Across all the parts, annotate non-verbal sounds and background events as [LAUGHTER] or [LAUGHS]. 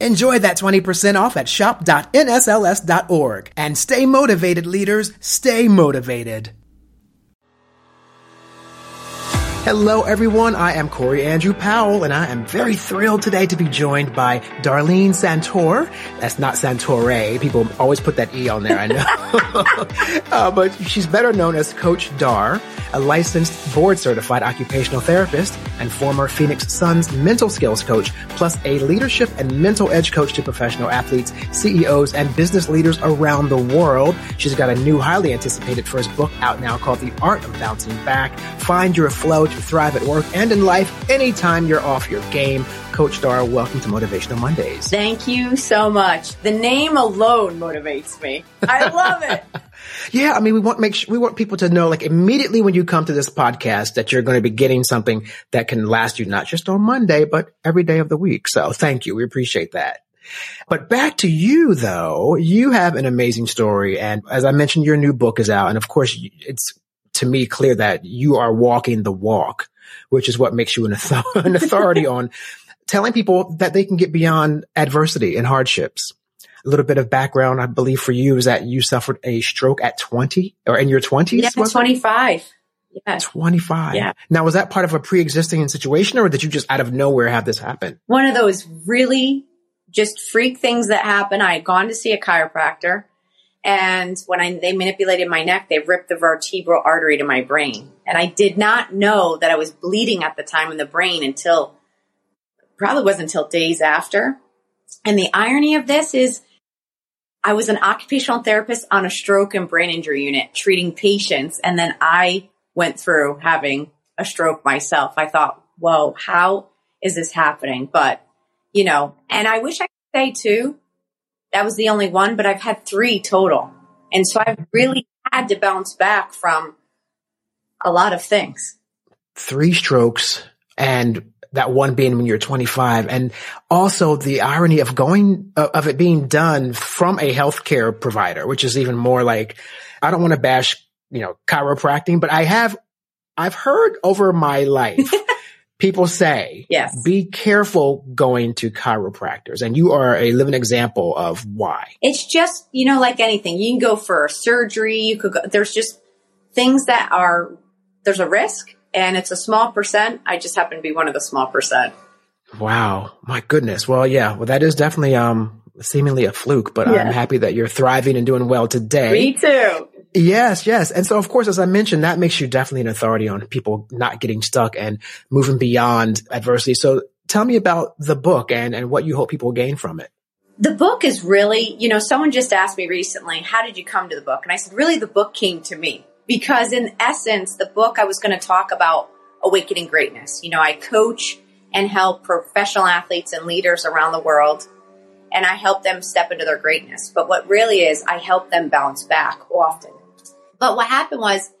Enjoy that 20% off at shop.nsls.org. And stay motivated, leaders. Stay motivated. Hello, everyone. I am Corey Andrew Powell, and I am very thrilled today to be joined by Darleen Santor. That's not Santore. People always put that E on there, I know. [LAUGHS] uh, but she's better known as Coach Dar a licensed board certified occupational therapist and former Phoenix Suns mental skills coach, plus a leadership and mental edge coach to professional athletes, CEOs, and business leaders around the world. She's got a new highly anticipated first book out now called The Art of Bouncing Back. Find your flow to thrive at work and in life anytime you're off your game. Coach Dar, welcome to Motivational Mondays. Thank you so much. The name alone motivates me. I love it. [LAUGHS] yeah, I mean, we want make sure, we want people to know, like, immediately when you come to this podcast, that you're going to be getting something that can last you not just on Monday, but every day of the week. So, thank you. We appreciate that. But back to you though, you have an amazing story. And as I mentioned, your new book is out. And of course, it's to me clear that you are walking the walk, which is what makes you an, [LAUGHS] an authority [LAUGHS] on telling people that they can get beyond adversity and hardships. A little bit of background, I believe for you is that you suffered a stroke at 20 or in your 20s? Yeah, 25. Yeah. 25. Yeah. Now, was that part of a pre-existing situation or did you just out of nowhere have this happen? One of those really just freak things that happen. I had gone to see a chiropractor and when I, they manipulated my neck, they ripped the vertebral artery to my brain. And I did not know that I was bleeding at the time in the brain until probably wasn't until days after. And the irony of this is I was an occupational therapist on a stroke and brain injury unit treating patients. And then I went through having a stroke myself. I thought, whoa, how is this happening? But, you know, and I wish I could say too, that was the only one, but I've had three total. And so I've really had to bounce back from a lot of things. Three strokes and that one being when you're 25 and also the irony of going uh, of it being done from a healthcare provider which is even more like i don't want to bash you know chiropractic but i have i've heard over my life [LAUGHS] people say yes be careful going to chiropractors and you are a living example of why it's just you know like anything you can go for surgery you could go there's just things that are there's a risk and it's a small percent. I just happen to be one of the small percent. Wow. My goodness. Well, yeah. Well, that is definitely, um, seemingly a fluke, but yeah. I'm happy that you're thriving and doing well today. Me too. Yes, yes. And so, of course, as I mentioned, that makes you definitely an authority on people not getting stuck and moving beyond adversity. So tell me about the book and, and what you hope people gain from it. The book is really, you know, someone just asked me recently, how did you come to the book? And I said, really, the book came to me because in essence, the book I was going to talk about awakening greatness. You know, I coach and help professional athletes and leaders around the world and I help them step into their greatness. But what really is, I help them bounce back often. But what happened was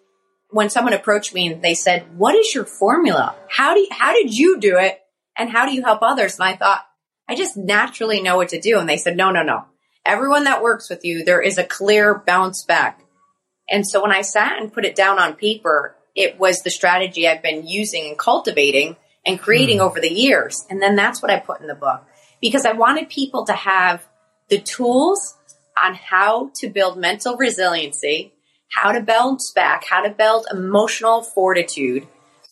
when someone approached me and they said, what is your formula? How do you, how did you do it? And how do you help others? And I thought, I just naturally know what to do. And they said, no, no, no. Everyone that works with you, there is a clear bounce back. And so when I sat and put it down on paper, it was the strategy I've been using and cultivating and creating mm. over the years. And then that's what I put in the book because I wanted people to have the tools on how to build mental resiliency, how to bounce back, how to build emotional fortitude.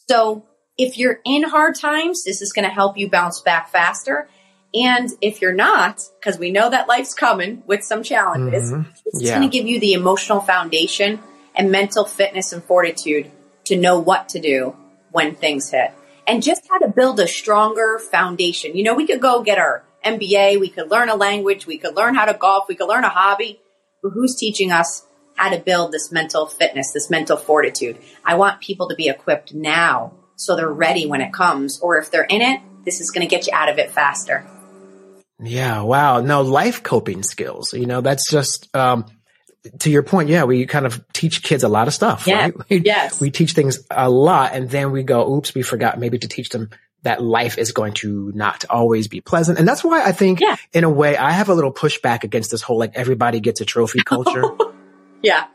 So if you're in hard times, this is going to help you bounce back faster. And if you're not, because we know that life's coming with some challenges, mm-hmm. it's yeah. going to give you the emotional foundation and mental fitness and fortitude to know what to do when things hit and just how to build a stronger foundation. You know, we could go get our MBA, we could learn a language, we could learn how to golf, we could learn a hobby, but who's teaching us how to build this mental fitness, this mental fortitude? I want people to be equipped now so they're ready when it comes, or if they're in it, this is going to get you out of it faster. Yeah. Wow. No, life coping skills. You know, that's just, um, to your point, yeah, we kind of teach kids a lot of stuff, Yeah. right? We, Yes. we teach things a lot and then we go, oops, we forgot maybe to teach them that life is going to not always be pleasant. And that's why I think Yeah. in a way I have a little pushback against this whole like everybody gets a trophy [LAUGHS] culture. Yeah.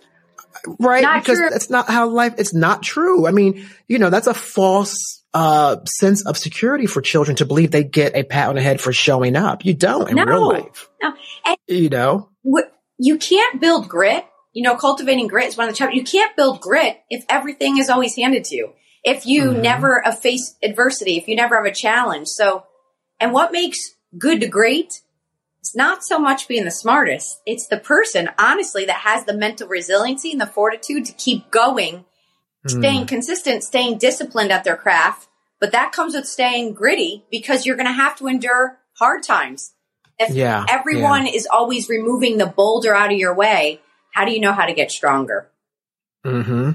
right? Not because true. that's not how life, it's not true. I mean, you know, that's a false, uh, sense of security for children to believe they get a pat on the head for showing up. You don't in No. real life. No. And You know? what, you can't build grit. You know, cultivating grit is one of the chapters. You can't build grit if everything is always handed to you. If you Mhm. never face adversity, if you never have a challenge. So, and what makes good to great? It's not so much being the smartest. It's the person, honestly, that has the mental resiliency and the fortitude to keep going, staying Mm. consistent, staying disciplined at their craft. But that comes with staying gritty because you're going to have to endure hard times. If Yeah, everyone is always removing the boulder out of your way, how do you know how to get stronger? hmm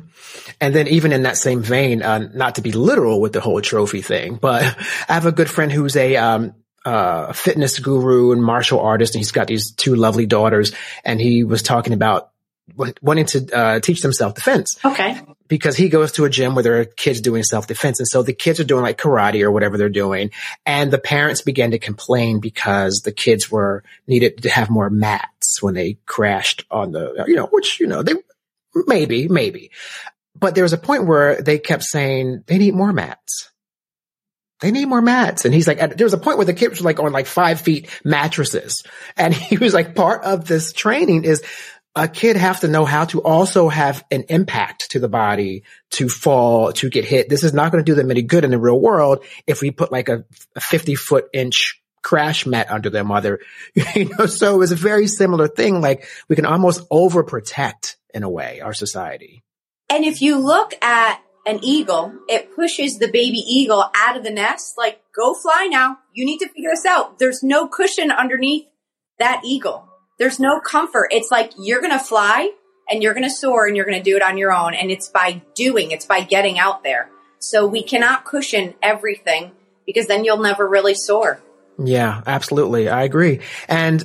And then even in that same vein, uh, not to be literal with the whole trophy thing, but [LAUGHS] I have a good friend who's a, um, uh, fitness guru and martial artist, and he's got these two lovely daughters, and he was talking about wanting to uh, teach them self defense. Okay. because he goes to a gym where there are kids doing self defense. And so the kids are doing like karate or whatever they're doing. And the parents began to complain because the kids were needed to have more mats when they crashed on the, you know, which, you know, they maybe, maybe. But there was a point where they kept saying they need more mats. They need more mats. And he's like, there was a point where the kids were like on like five feet mattresses. And [LAUGHS] he was like, part of this training is a kid have to know how to also have an impact to the body to fall, to get hit. This is not going to do them any good in the real world if we put like a, a 50 foot inch crash mat under them while they're, [LAUGHS] you know, so it was a very similar thing. Like we can almost overprotect in a way our society. And if you look at an eagle, it pushes the baby eagle out of the nest, like, go fly now. You need to figure this out. There's no cushion underneath that eagle. There's no comfort. It's like you're going to fly and you're going to soar and you're going to do it on your own. And it's by doing, it's by getting out there. So we cannot cushion everything because then you'll never really soar. Yeah, absolutely. I agree. And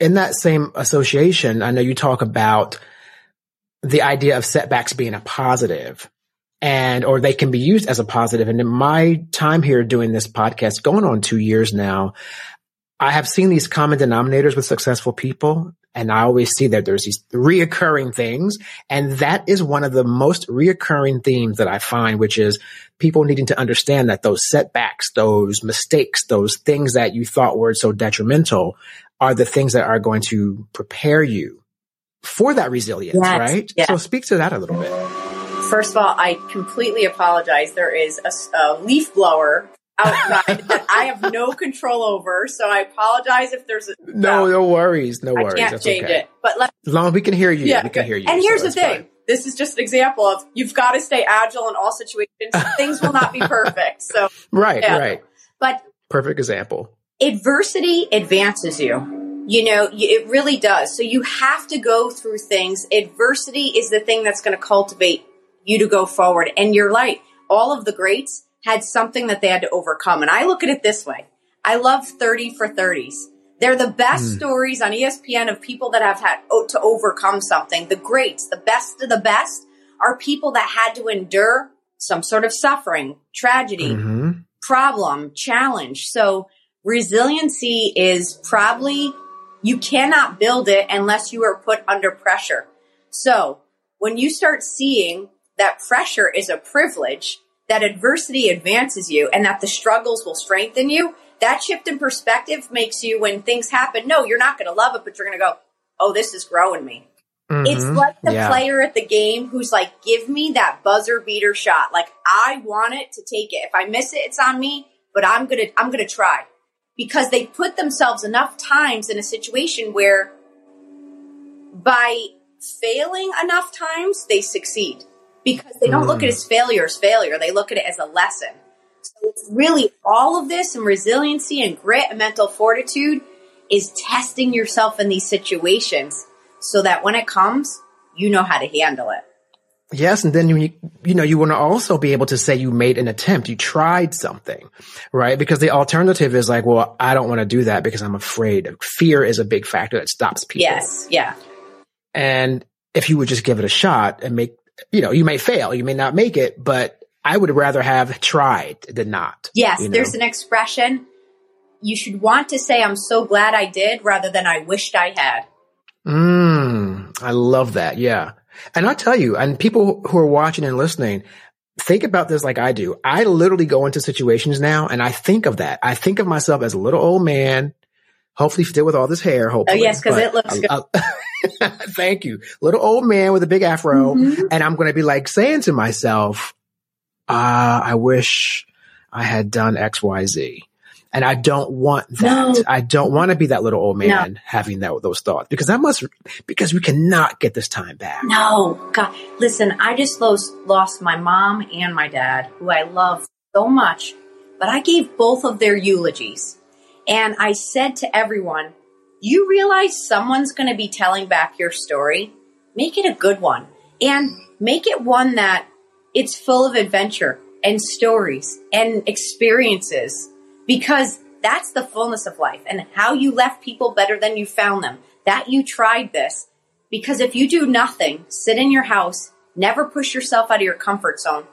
in that same association, I know you talk about the idea of setbacks being a positive and, or they can be used as a positive. And in my time here doing this podcast, going on two years now, I have seen these common denominators with successful people. And I always see that there's these reoccurring things. And that is one of the most reoccurring themes that I find, which is people needing to understand that those setbacks, those mistakes, those things that you thought were so detrimental are the things that are going to prepare you for that resilience, Yes, right? yes. So speak to that a little bit. First of all, I completely apologize. There is a leaf blower outside that I have no [LAUGHS] control over. So I apologize if there's a No, no worries. No worries. I can't That's change okay. it. But let, As long as we can hear you, yeah, we can hear you. And so here's the thing. fine. This is just an example of you've got to stay agile in all situations. [LAUGHS] Things will not be perfect. So, Right, Yeah. right. but Perfect example. adversity advances you. You know, it really does. So you have to go through things. Adversity is the thing that's going to cultivate you to go forward. And you're right. All of the greats had something that they had to overcome. And I look at it this way. I love 30 for 30s. They're the best Mm. stories on ESPN of people that have had oh, to overcome something. The greats, the best of the best are people that had to endure some sort of suffering, tragedy, hmm problem, challenge. So resiliency is probably, you cannot build it unless you are put under pressure. So when you start seeing that pressure is a privilege, that adversity advances you and that the struggles will strengthen you, that shift in perspective makes you, when things happen, no, you're not going to love it, but you're going to go, oh, this is growing me. It's Mhm. like the Yeah. player at the game who's like, give me that buzzer beater shot. Like I want it to take it. If I miss it, it's on me, but I'm going to, I'm going to try because they put themselves enough times in a situation where by failing enough times, they succeed because they don't look at hmm. it as failure as failure. They look at it as a lesson. So it's really all of this and resiliency and grit and mental fortitude is testing yourself in these situations so that when it comes, you know how to handle it. Yes, and then you you know you want to also be able to say you made an attempt, you tried something, right? Because the alternative is like, well, I don't want to do that because I'm afraid. Fear is a big factor that stops people. Yes, yeah. And if you would just give it a shot and make, you know, you may fail, you may not make it, but I would rather have tried than not. Yes, you know? there's an expression. You should want to say, I'm so glad I did rather than I wished I had. Mm, I love that. Yeah. And I tell you, and people who are watching and listening, think about this like I do. I literally go into situations now and I think of that. I think of myself as a little old man, hopefully still with all this hair. Hopefully. Oh, yes, because it looks good. [LAUGHS] thank you. Little old man with a big afro. Mm-hmm. And I'm going to be like saying to myself, uh, I wish I had done X, Y, Z. And I don't want that. No. I don't want to be that little old man no. having that those thoughts because I must because we cannot get this time back. No, God, listen, I just lost lost my mom and my dad, who I love so much, but I gave both of their eulogies, and I said to everyone, "You realize someone's going to be telling back your story. Make it a good one, and make it one that it's full of adventure and stories and experiences." because that's the fullness of life and how you left people better than you found them, that you tried this. Because if you do nothing, sit in your house, never push yourself out of your comfort zone,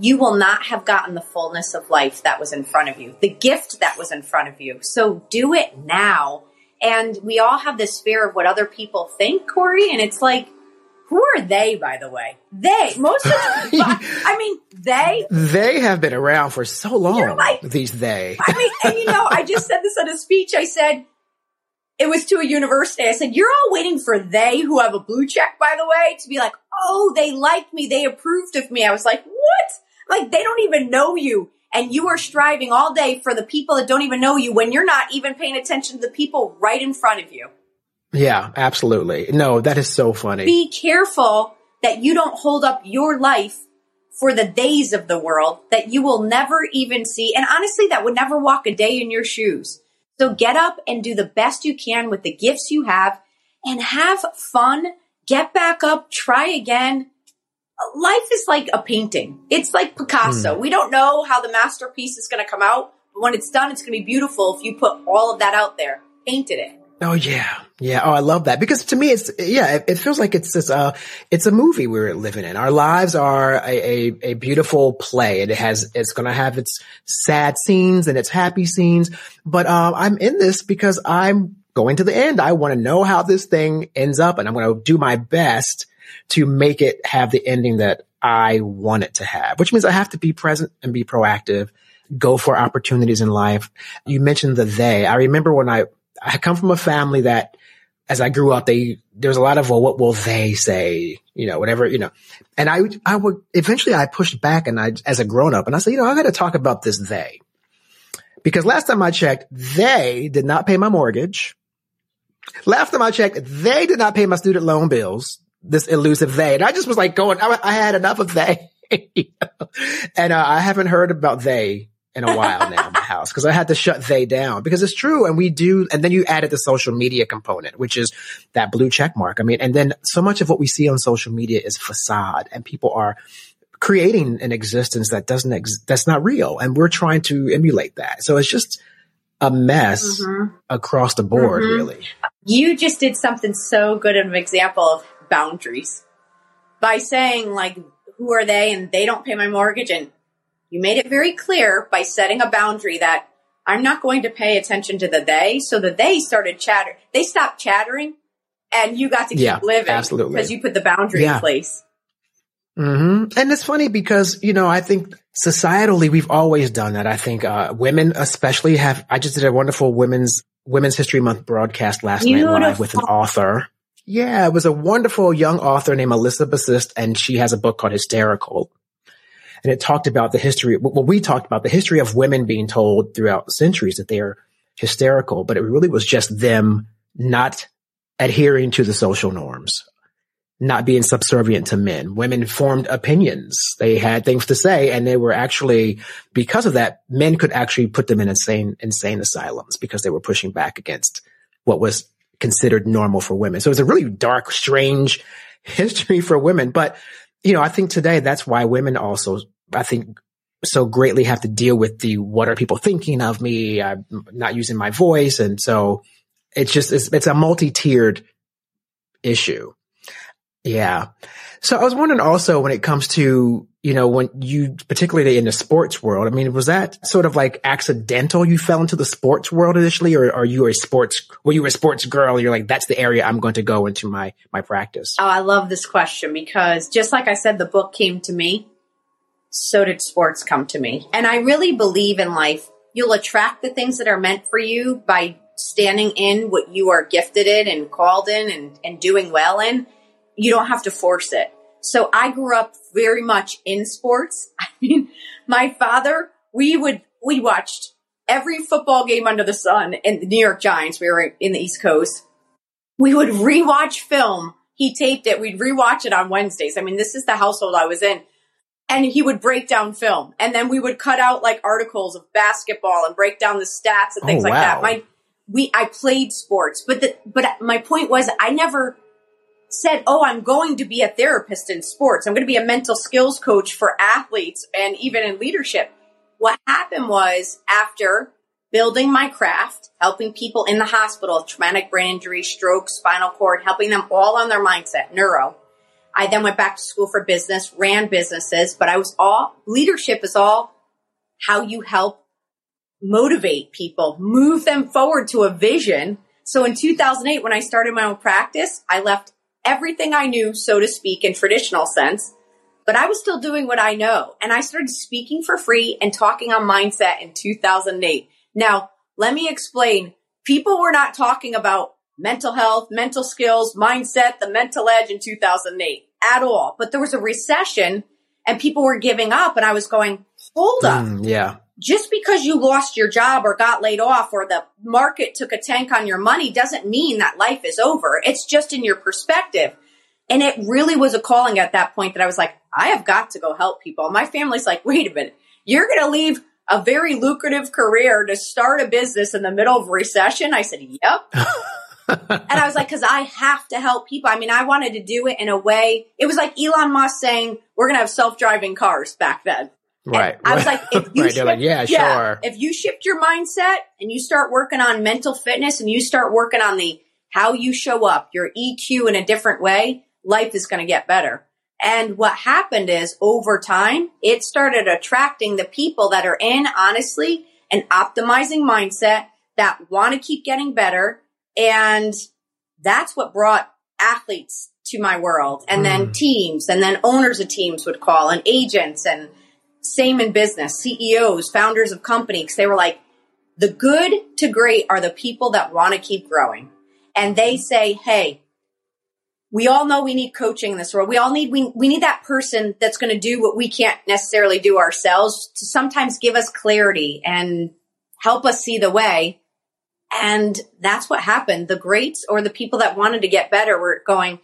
you will not have gotten the fullness of life that was in front of you, the gift that was in front of you. So do it now. And we all have this fear of what other people think, Corey. And it's like, who are they, by the way? They, most of them, [LAUGHS] I mean, they. They have been around for so long. Like, these they. I mean, and you know, I just said this at a speech. I said, it was to a university. I said, you're all waiting for they who have a blue check, by the way, to be like, oh, they liked me. They approved of me. I was like, what? Like, they don't even know you. And you are striving all day for the people that don't even know you when you're not even paying attention to the people right in front of you. Yeah, absolutely. No, that is so funny. Be careful that you don't hold up your life for the days of the world that you will never even see. And honestly, that would never walk a day in your shoes. So get up and do the best you can with the gifts you have and have fun. Get back up, try again. Life is like a painting. It's like Picasso. Mm. We don't know how the masterpiece is going to come out, but when it's done, it's going to be beautiful if you put all of that out there, painted it. Oh yeah, yeah. Oh, I love that because to me, it's yeah. It, it feels like it's this. Uh, it's a movie we're living in. Our lives are a, a, a beautiful play, and it has. It's going to have its sad scenes and its happy scenes. But uh, I'm in this because I'm going to the end. I want to know how this thing ends up, and I'm going to do my best to make it have the ending that I want it to have. Which means I have to be present and be proactive. Go for opportunities in life. You mentioned the they. I remember when I I come from a family that as I grew up, they, there was a lot of, well, what will they say? You know, whatever, you know, and I, I would, eventually I pushed back and I, as a grown up and I said, you know, I got to talk about this they. Because last time I checked, they did not pay my mortgage. Last time I checked, they did not pay my student loan bills. This elusive they. And I just was like going, I, I had enough of they. [LAUGHS] and uh, I haven't heard about they in a while now in my [LAUGHS] house because I had to shut they down because it's true. And we do. And then you added the social media component, which is that blue check mark. I mean, and then so much of what we see on social media is facade and people are creating an existence that doesn't, ex- that's not real. And we're trying to emulate that. So it's just a mess mm-hmm. across the board, mm-hmm. really. You just did something so good of an example of boundaries by saying like, who are they? And they don't pay my mortgage and you made it very clear by setting a boundary that I'm not going to pay attention to the they. So the they started chatter. They stopped chattering and you got to keep yeah, living absolutely. because you put the boundary yeah. in place. Mm-hmm. And it's funny because, you know, I think societally we've always done that. I think, uh, women especially have, I just did a wonderful women's, women's history month broadcast last Beautiful. night live with an author. Yeah, it was a wonderful young author named Melissa Bassist and she has a book called Hysterical and it talked about the history. Well, we talked about the history of women being told throughout centuries that they are hysterical, but it really was just them not adhering to the social norms, not being subservient to men. Women formed opinions. They had things to say and they were actually, because of that, men could actually put them in insane, insane asylums because they were pushing back against what was considered normal for women. So it's a really dark, strange [LAUGHS] history for women, but you know, I think today that's why women also, I think, so greatly have to deal with the what are people thinking of me? I'm not using my voice. And so it's just, it's, it's a multi tiered issue. Yeah. So I was wondering also when it comes to, you know, when you, particularly in the sports world, I mean, was that sort of like accidental? You fell into the sports world initially, or are you a sports, were you a sports girl? You're like, that's the area I'm going to go into my, my practice. Oh, I love this question because just like I said, the book came to me. So did sports come to me. And I really believe in life. You'll attract the things that are meant for you by standing in what you are gifted in and called in and, and doing well in you don't have to force it. So I grew up very much in sports. [LAUGHS] I mean, my father, we would, we watched every football game under the sun in the New York Giants. We were in the East Coast. We would rewatch film. He taped it. We'd rewatch it on Wednesdays. I mean, this is the household I was in. And he would break down film. And then we would cut out like articles of basketball and break down the stats and things oh, like that. My, we, I played sports, but the, but my point was I never, said, Oh, I'm going to be a therapist in sports. I'm going to be a mental skills coach for athletes and even in leadership. What happened was after building my craft, helping people in the hospital, traumatic brain injury, stroke, spinal cord, helping them all on their mindset, neuro. I then went back to school for business, ran businesses, but I was all leadership is all how you help motivate people, move them forward to a vision. So in 2008, when I started my own practice, I left everything I knew, so to speak, in traditional sense, but I was still doing what I know. And I started speaking for free and talking on mindset in 2008. Now, let me explain. People were not talking about mental health, mental skills, mindset, the mental edge in 2008 at all. But there was a recession and people were giving up and I was going, hold up. Mm, yeah just because you lost your job or got laid off or the market took a tank on your money doesn't mean that life is over. It's just in your perspective. And it really was a calling at that point that I was like, I have got to go help people. My family's like, wait a minute, you're going to leave a very lucrative career to start a business in the middle of recession? I said, yep. [LAUGHS] and I was like, because I have to help people. I mean, I wanted to do it in a way. It was like Elon Musk saying, we're going to have self driving cars back then. Right. I was like, if [LAUGHS] you right, shift, like, yeah, yeah, sure. If you shift your mindset and you start working on mental fitness and you start working on the how you show up, your EQ in a different way, life is going to get better. And what happened is over time, it started attracting the people that are in, honestly, an optimizing mindset that want to keep getting better. And that's what brought athletes to my world and mm. then teams and then owners of teams would call and agents and same in business, CEOs, founders of companies, they were like, the good to great are the people that want to keep growing. And they say, hey, we all know we need coaching in this world. We all need, we, we need that person that's going to do what we can't necessarily do ourselves to sometimes give us clarity and help us see the way. And that's what happened. The greats or the people that wanted to get better were going,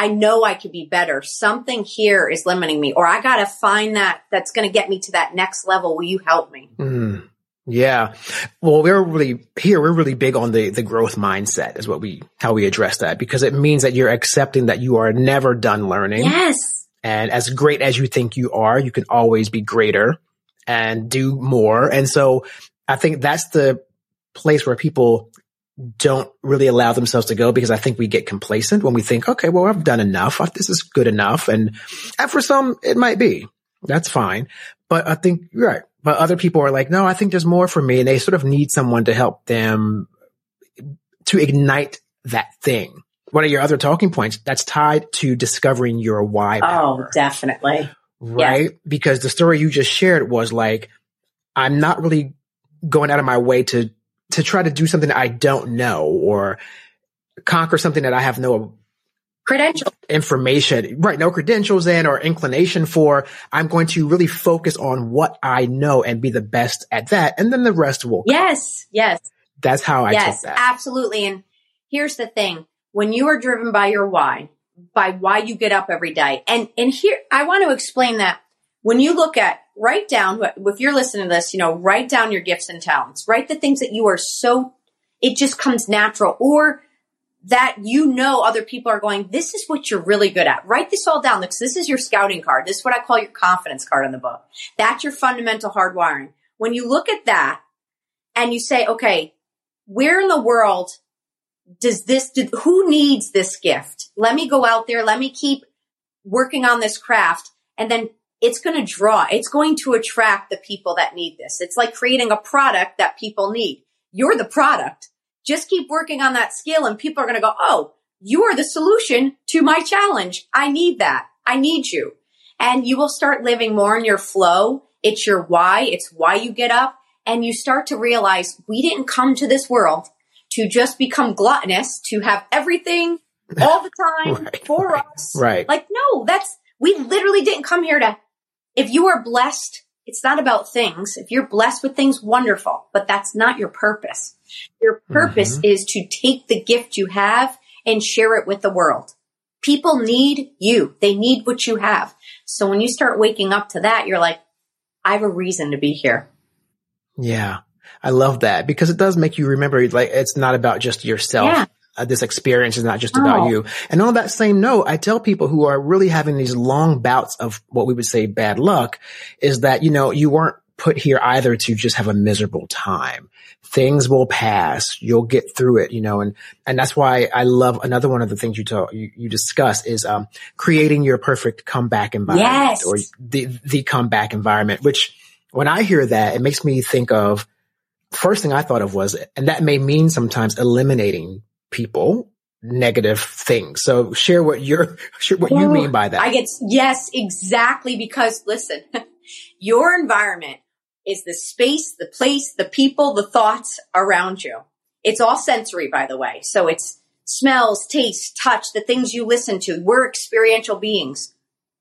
I know I could be better. Something here is limiting me, or I got to find that that's going to get me to that next level. Will you help me? Mm, yeah. Well, we're really here. We're really big on the, the growth mindset is what we, how we address that because it means that you're accepting that you are never done learning. Yes. And as great as you think you are, you can always be greater and do more. And so I think that's the place where people don't really allow themselves to go because I think we get complacent when we think, okay, well, I've done enough. This is good enough. And, and for some, it might be. That's fine. But I think you're right. But other people are like, no, I think there's more for me. And they sort of need someone to help them to ignite that thing. One of your other talking points that's tied to discovering your why. Oh, power, oh, definitely. Right. Yeah. Because the story you just shared was like, I'm not really going out of my way to to try to do something I don't know or conquer something that I have no credential information, right? No credentials in or inclination for. I'm going to really focus on what I know and be the best at that. And then the rest will. Come. Yes. Yes. That's how I yes, took that. Absolutely. And here's the thing. When you are driven by your why, by why you get up every day. And, and here, I want to explain that when you look at write down if you're listening to this you know write down your gifts and talents write the things that you are so it just comes natural or that you know other people are going, this is what you're really good at. Write this all down because this is your scouting card. This is what I call your confidence card in the book. That's your fundamental hardwiring. When you look at that and you say, okay, where in the world does this, who needs this gift? Let me go out there. Let me keep working on this craft. And then it's going to draw, it's going to attract the people that need this. It's like creating a product that people need. You're the product. Just keep working on that skill and people are going to go, Oh, you are the solution to my challenge. I need that. I need you. And you will start living more in your flow. It's your why. It's why you get up and you start to realize we didn't come to this world to just become gluttonous, to have everything [LAUGHS] all the time right, for right, us. Right. Like, no, that's, we literally didn't come here to, if you are blessed, it's not about things. If you're blessed with things, wonderful, but that's not your purpose. Your purpose mm-hmm. is to take the gift you have and share it with the world. People need you. They need what you have. So when you start waking up to that, you're like, I have a reason to be here. Yeah. I love that because it does make you remember like it's not about just yourself. Yeah. Uh, this experience is not just oh. about you. And on that same note, I tell people who are really having these long bouts of what we would say bad luck is that, you know, you weren't put here either to just have a miserable time. Things will pass. You'll get through it, you know, and, and that's why I love another one of the things you talk, you, you discuss is, um, creating your perfect comeback environment yes. or the, the comeback environment, which when I hear that, it makes me think of first thing I thought of was, and that may mean sometimes eliminating people, negative things. So share what you're, [LAUGHS] share what you mean by that. I get, yes, exactly. Because listen, [LAUGHS] your environment is the space, the place, the people, the thoughts around you. It's all sensory, by the way. So it's smells, taste, touch, the things you listen to. We're experiential beings.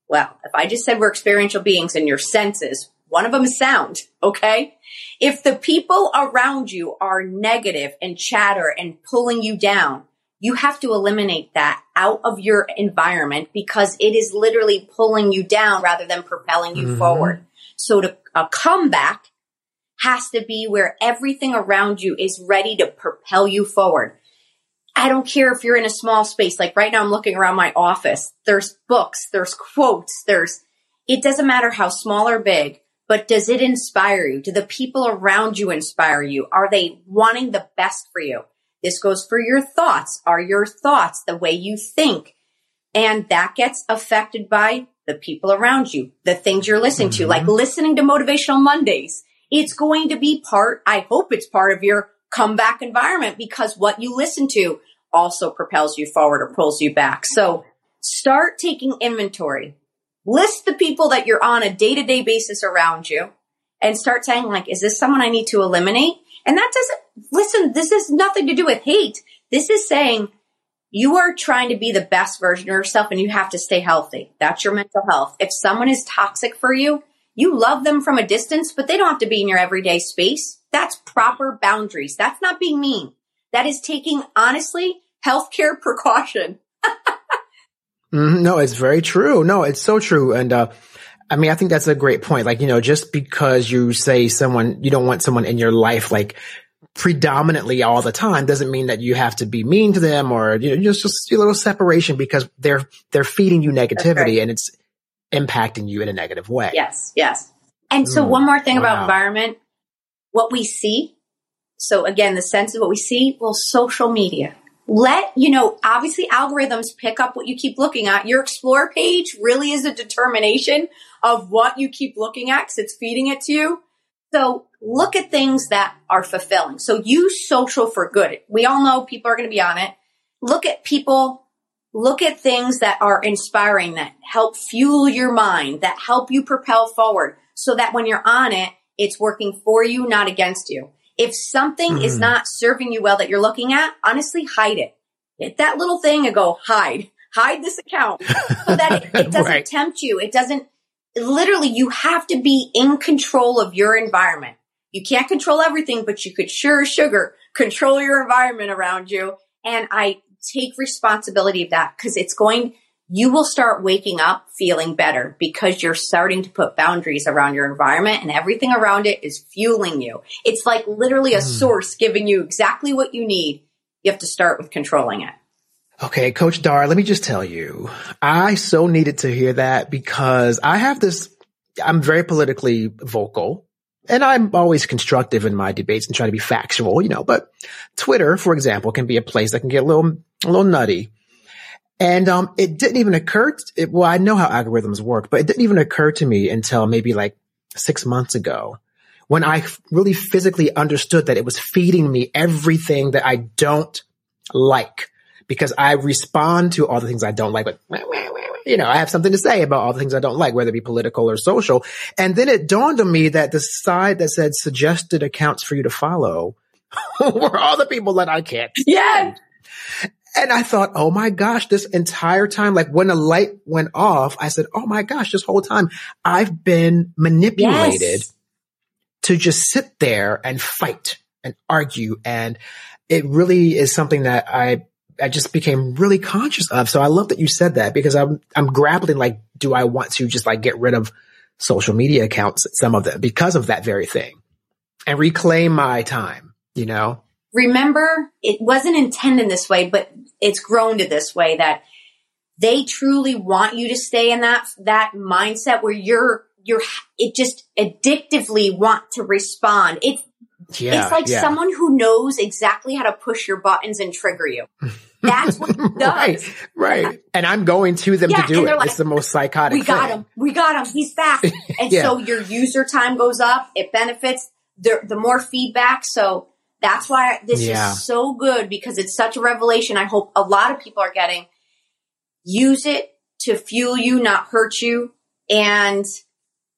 Well, if I just said we're experiential beings and your senses, one of them is sound. Okay. If the people around you are negative and chatter and pulling you down, you have to eliminate that out of your environment because it is literally pulling you down rather than propelling you mm-hmm. forward. So to a comeback has to be where everything around you is ready to propel you forward. I don't care if you're in a small space. Like right now, I'm looking around my office. There's books, there's quotes, there's, it doesn't matter how small or big but does it inspire you? Do the people around you inspire you? Are they wanting the best for you? This goes for your thoughts. Are your thoughts the way you think? And that gets affected by the people around you, the things you're listening mm-hmm. to, like listening to Motivational Mondays. It's going to be part, I hope it's part of your comeback environment because what you listen to also propels you forward or pulls you back. So start taking inventory list the people that you're on a day to day basis around you and start saying like, is this someone I need to eliminate? And that doesn't, listen, this has nothing to do with hate. This is saying you are trying to be the best version of yourself and you have to stay healthy. That's your mental health. If someone is toxic for you, you love them from a distance, but they don't have to be in your everyday space. That's proper boundaries. That's not being mean. That is taking honestly healthcare [LAUGHS] precaution. Mm-hmm. No, it's very true. No, it's so true. And, uh, I mean, I think that's a great point. Like, you know, just because you say someone, you don't want someone in your life, like predominantly all the time doesn't mean that you have to be mean to them or, you know, just, just a little separation because they're, they're feeding you negativity right. and it's impacting you in a negative way. Yes. Yes. And so mm, one more thing wow. about environment, what we see. So again, the sense of what we see, well, social media let, you know, obviously algorithms pick up what you keep looking at. Your explore page really is a determination of what you keep looking at because it's feeding it to you. So look at things that are fulfilling. So use social for good. We all know people are going to be on it. Look at people, look at things that are inspiring, that help fuel your mind, that help you propel forward so that when you're on it, it's working for you, not against you. If something mm. is not serving you well that you're looking at, honestly, hide it. Hit that little thing and go hide, hide this account so that it, it [LAUGHS] doesn't right. tempt you. It doesn't, literally, you have to be in control of your environment. You can't control everything, but you could sure sugar control your environment around you. And I take responsibility of that because it's going, you will start waking up feeling better because you're starting to put boundaries around your environment and everything around it is fueling you. It's like literally a mm. source giving you exactly what you need. You have to start with controlling it. Okay, Coach Dar, let me just tell you, I so needed to hear that because I have this, I'm very politically vocal and I'm always constructive in my debates and try to be factual, you know, but Twitter, for example, can be a place that can get a little, a little nutty. And, um, it didn't even occur, to, it, well, I know how algorithms work, but it didn't even occur to me until maybe like six months ago when I really physically understood that it was feeding me everything that I don't like because I respond to all the things I don't like, but you know, I have something to say about all the things I don't like, whether it be political or social. And then it dawned on me that the side that said suggested accounts for you to follow [LAUGHS] were all the people that I can't. Yeah. And I thought, oh my gosh, this entire time, like when the light went off, I said, oh my gosh, this whole time I've been manipulated yes. to just sit there and fight and argue. And it really is something that I I just became really conscious of. So I love that you said that because I'm, I'm grappling like, do I want to just like get rid of social media accounts, some of them because of that very thing and reclaim my time, you know? Remember, it wasn't intended this way, but it's grown to this way that they truly want you to stay in that, that mindset where you're, you're, it just addictively want to respond. It's, yeah, it's like yeah. someone who knows exactly how to push your buttons and trigger you. [LAUGHS] That's what it does. right, right. And I'm going to them yeah, to do it. Like, it's the most psychotic. We got thing. him. We got him. He's back. [LAUGHS] And so your user time goes up. It benefits the the more feedback. So that's why this yeah. is so good because it's such a revelation. I hope a lot of people are getting. Use it to fuel you, not hurt you, and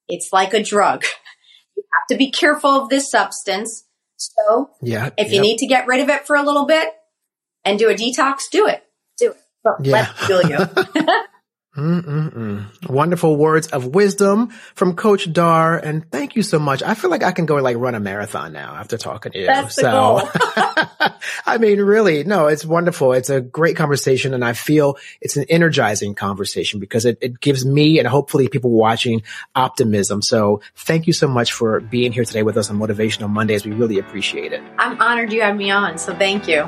it's like a drug. [LAUGHS] You have to be careful of this substance. So, yeah, if you need to get rid of it for a little bit, and do a detox, do it. Do it. But yeah. let feel you. [LAUGHS] [LAUGHS] Mm-mm-mm. Wonderful words of wisdom from Coach Dar, and thank you so much. I feel like I can go like run a marathon now after talking to you. That's so, [LAUGHS] [LAUGHS] I mean, really, no, it's wonderful. It's a great conversation, and I feel it's an energizing conversation because it, it gives me and hopefully people watching optimism. So, thank you so much for being here today with us on Motivational Mondays. We really appreciate it. I'm honored you had me on, so thank you.